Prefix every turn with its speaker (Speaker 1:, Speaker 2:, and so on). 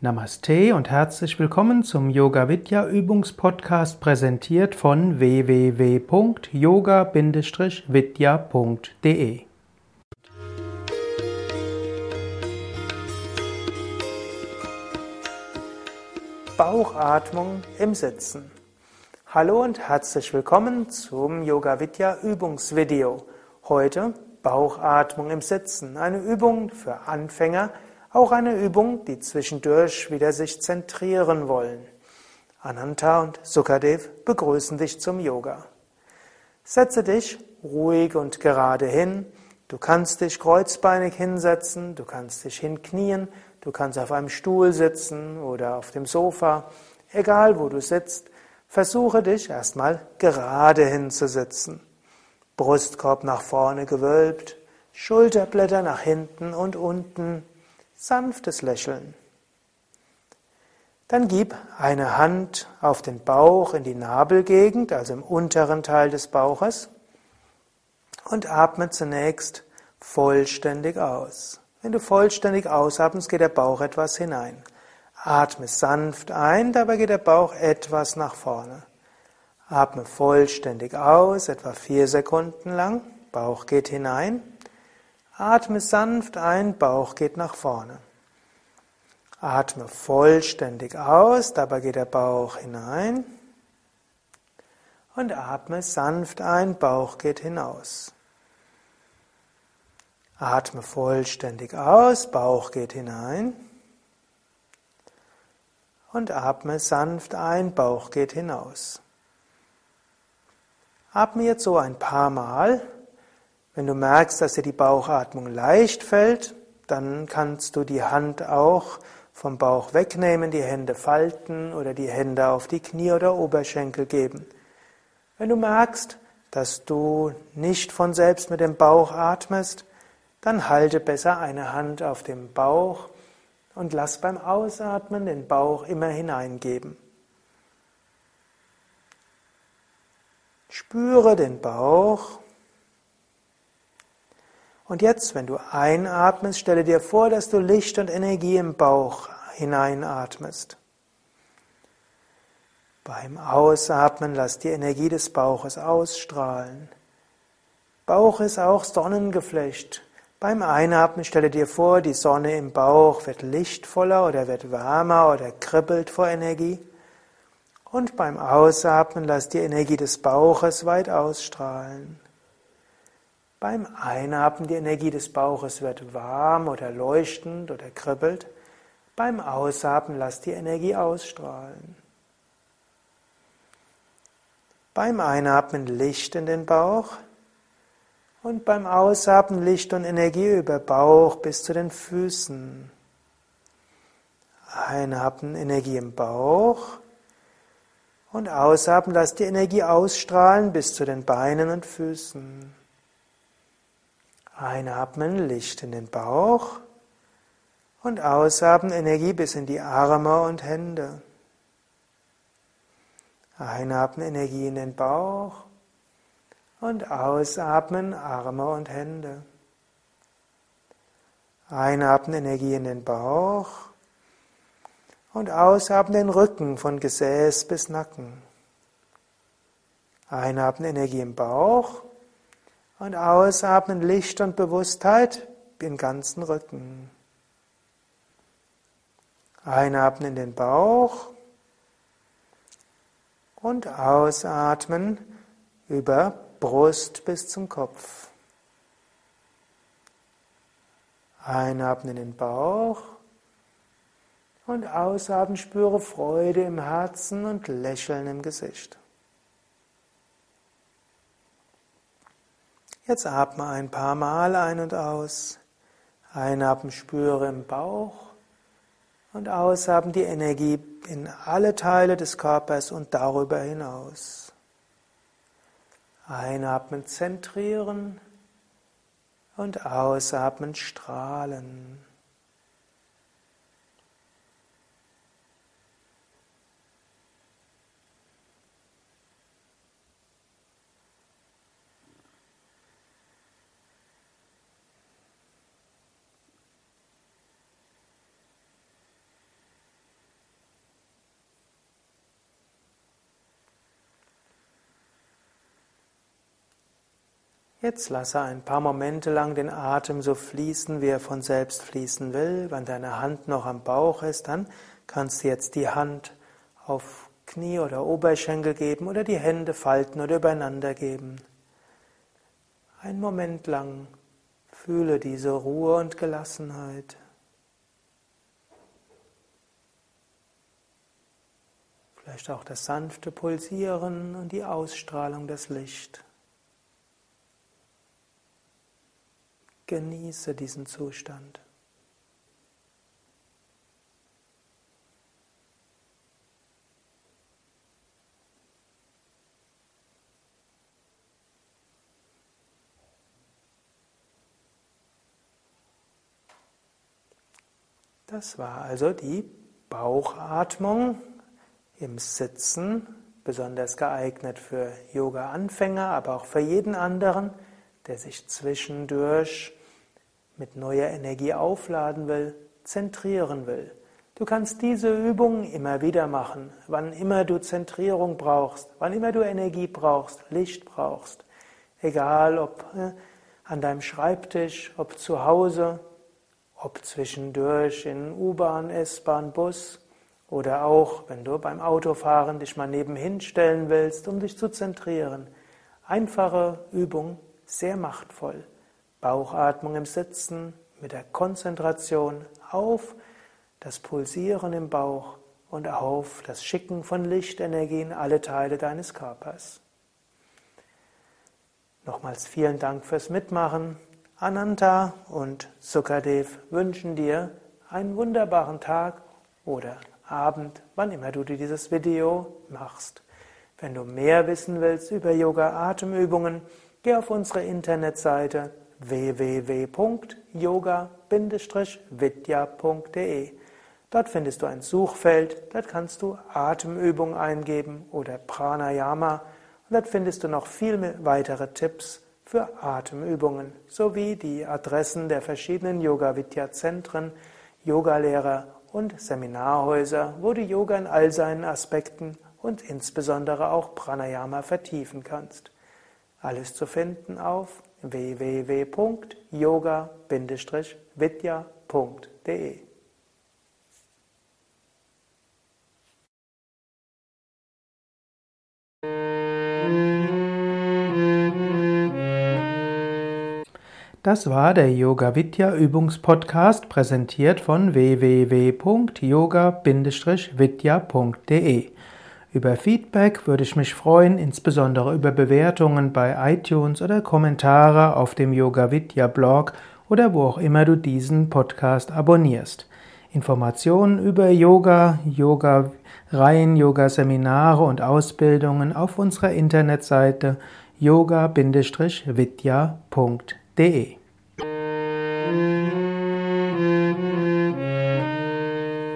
Speaker 1: Namaste und herzlich willkommen zum Yoga Vidya Übungspodcast präsentiert von www.yoga-vidya.de. Bauchatmung im Sitzen. Hallo und herzlich willkommen zum Yoga Vidya Übungsvideo. Heute Bauchatmung im Sitzen, eine Übung für Anfänger, auch eine Übung, die zwischendurch wieder sich zentrieren wollen. Ananta und Sukadev begrüßen dich zum Yoga. Setze dich ruhig und gerade hin. Du kannst dich kreuzbeinig hinsetzen, du kannst dich hinknien, du kannst auf einem Stuhl sitzen oder auf dem Sofa. Egal wo du sitzt, versuche dich erstmal gerade hinzusitzen. Brustkorb nach vorne gewölbt, Schulterblätter nach hinten und unten, sanftes Lächeln. Dann gib eine Hand auf den Bauch in die Nabelgegend, also im unteren Teil des Bauches, und atme zunächst vollständig aus. Wenn du vollständig ausatmest, geht der Bauch etwas hinein. Atme sanft ein, dabei geht der Bauch etwas nach vorne. Atme vollständig aus, etwa vier Sekunden lang. Bauch geht hinein. Atme sanft ein, Bauch geht nach vorne. Atme vollständig aus, dabei geht der Bauch hinein. Und atme sanft ein, Bauch geht hinaus. Atme vollständig aus, Bauch geht hinein. Und atme sanft ein, Bauch geht hinaus. Atme jetzt so ein paar Mal. Wenn du merkst, dass dir die Bauchatmung leicht fällt, dann kannst du die Hand auch vom Bauch wegnehmen, die Hände falten oder die Hände auf die Knie oder Oberschenkel geben. Wenn du merkst, dass du nicht von selbst mit dem Bauch atmest, dann halte besser eine Hand auf dem Bauch und lass beim Ausatmen den Bauch immer hineingeben. Spüre den Bauch und jetzt, wenn du einatmest, stelle dir vor, dass du Licht und Energie im Bauch hineinatmest. Beim Ausatmen lass die Energie des Bauches ausstrahlen. Bauch ist auch Sonnengeflecht. Beim Einatmen stelle dir vor, die Sonne im Bauch wird lichtvoller oder wird wärmer oder kribbelt vor Energie. Und beim Ausatmen lass die Energie des Bauches weit ausstrahlen. Beim Einatmen die Energie des Bauches wird warm oder leuchtend oder kribbelt. Beim Ausatmen lass die Energie ausstrahlen. Beim Einatmen Licht in den Bauch und beim Ausatmen Licht und Energie über Bauch bis zu den Füßen. Einatmen Energie im Bauch und ausatmen lass die Energie ausstrahlen bis zu den Beinen und Füßen. Einatmen, Licht in den Bauch und ausatmen, Energie bis in die Arme und Hände. Einatmen, Energie in den Bauch und ausatmen, Arme und Hände. Einatmen, Energie in den Bauch und ausatmen den Rücken von Gesäß bis Nacken. Einatmen, Energie im Bauch und ausatmen Licht und Bewusstheit im ganzen Rücken. Einatmen in den Bauch und ausatmen über Brust bis zum Kopf. Einatmen in den Bauch und ausatmen spüre Freude im Herzen und Lächeln im Gesicht. Jetzt atme ein paar Mal ein und aus. Einatmen spüre im Bauch und ausatmen die Energie in alle Teile des Körpers und darüber hinaus. Einatmen zentrieren und ausatmen strahlen. Jetzt lasse ein paar Momente lang den Atem so fließen, wie er von selbst fließen will. Wenn deine Hand noch am Bauch ist, dann kannst du jetzt die Hand auf Knie oder Oberschenkel geben oder die Hände falten oder übereinander geben. Ein Moment lang fühle diese Ruhe und Gelassenheit. Vielleicht auch das sanfte Pulsieren und die Ausstrahlung des Lichts. Genieße diesen Zustand. Das war also die Bauchatmung im Sitzen, besonders geeignet für Yoga-Anfänger, aber auch für jeden anderen, der sich zwischendurch mit neuer Energie aufladen will, zentrieren will. Du kannst diese Übung immer wieder machen, wann immer du Zentrierung brauchst, wann immer du Energie brauchst, Licht brauchst. Egal ob äh, an deinem Schreibtisch, ob zu Hause, ob zwischendurch in U-Bahn, S-Bahn, Bus oder auch, wenn du beim Autofahren dich mal nebenhin stellen willst, um dich zu zentrieren. Einfache Übung, sehr machtvoll. Bauchatmung im Sitzen mit der Konzentration auf das Pulsieren im Bauch und auf das Schicken von Lichtenergie in alle Teile deines Körpers. Nochmals vielen Dank fürs Mitmachen. Ananta und Sukadev wünschen dir einen wunderbaren Tag oder Abend, wann immer du dir dieses Video machst. Wenn du mehr wissen willst über Yoga-Atemübungen, geh auf unsere Internetseite www.yoga-vidya.de. Dort findest du ein Suchfeld, dort kannst du Atemübungen eingeben oder Pranayama und dort findest du noch viel weitere Tipps für Atemübungen sowie die Adressen der verschiedenen Yoga-Vidya-Zentren, Yogalehrer und Seminarhäuser, wo du Yoga in all seinen Aspekten und insbesondere auch Pranayama vertiefen kannst. Alles zu finden auf www.yoga-vidya.de Das war der Yoga Vidya Übungspodcast, präsentiert von www.yoga-vidya.de. Über Feedback würde ich mich freuen, insbesondere über Bewertungen bei iTunes oder Kommentare auf dem Yoga Vidya Blog oder wo auch immer du diesen Podcast abonnierst. Informationen über Yoga, Yoga-Reihen, Yoga-Seminare und Ausbildungen auf unserer Internetseite yoga-vidya.de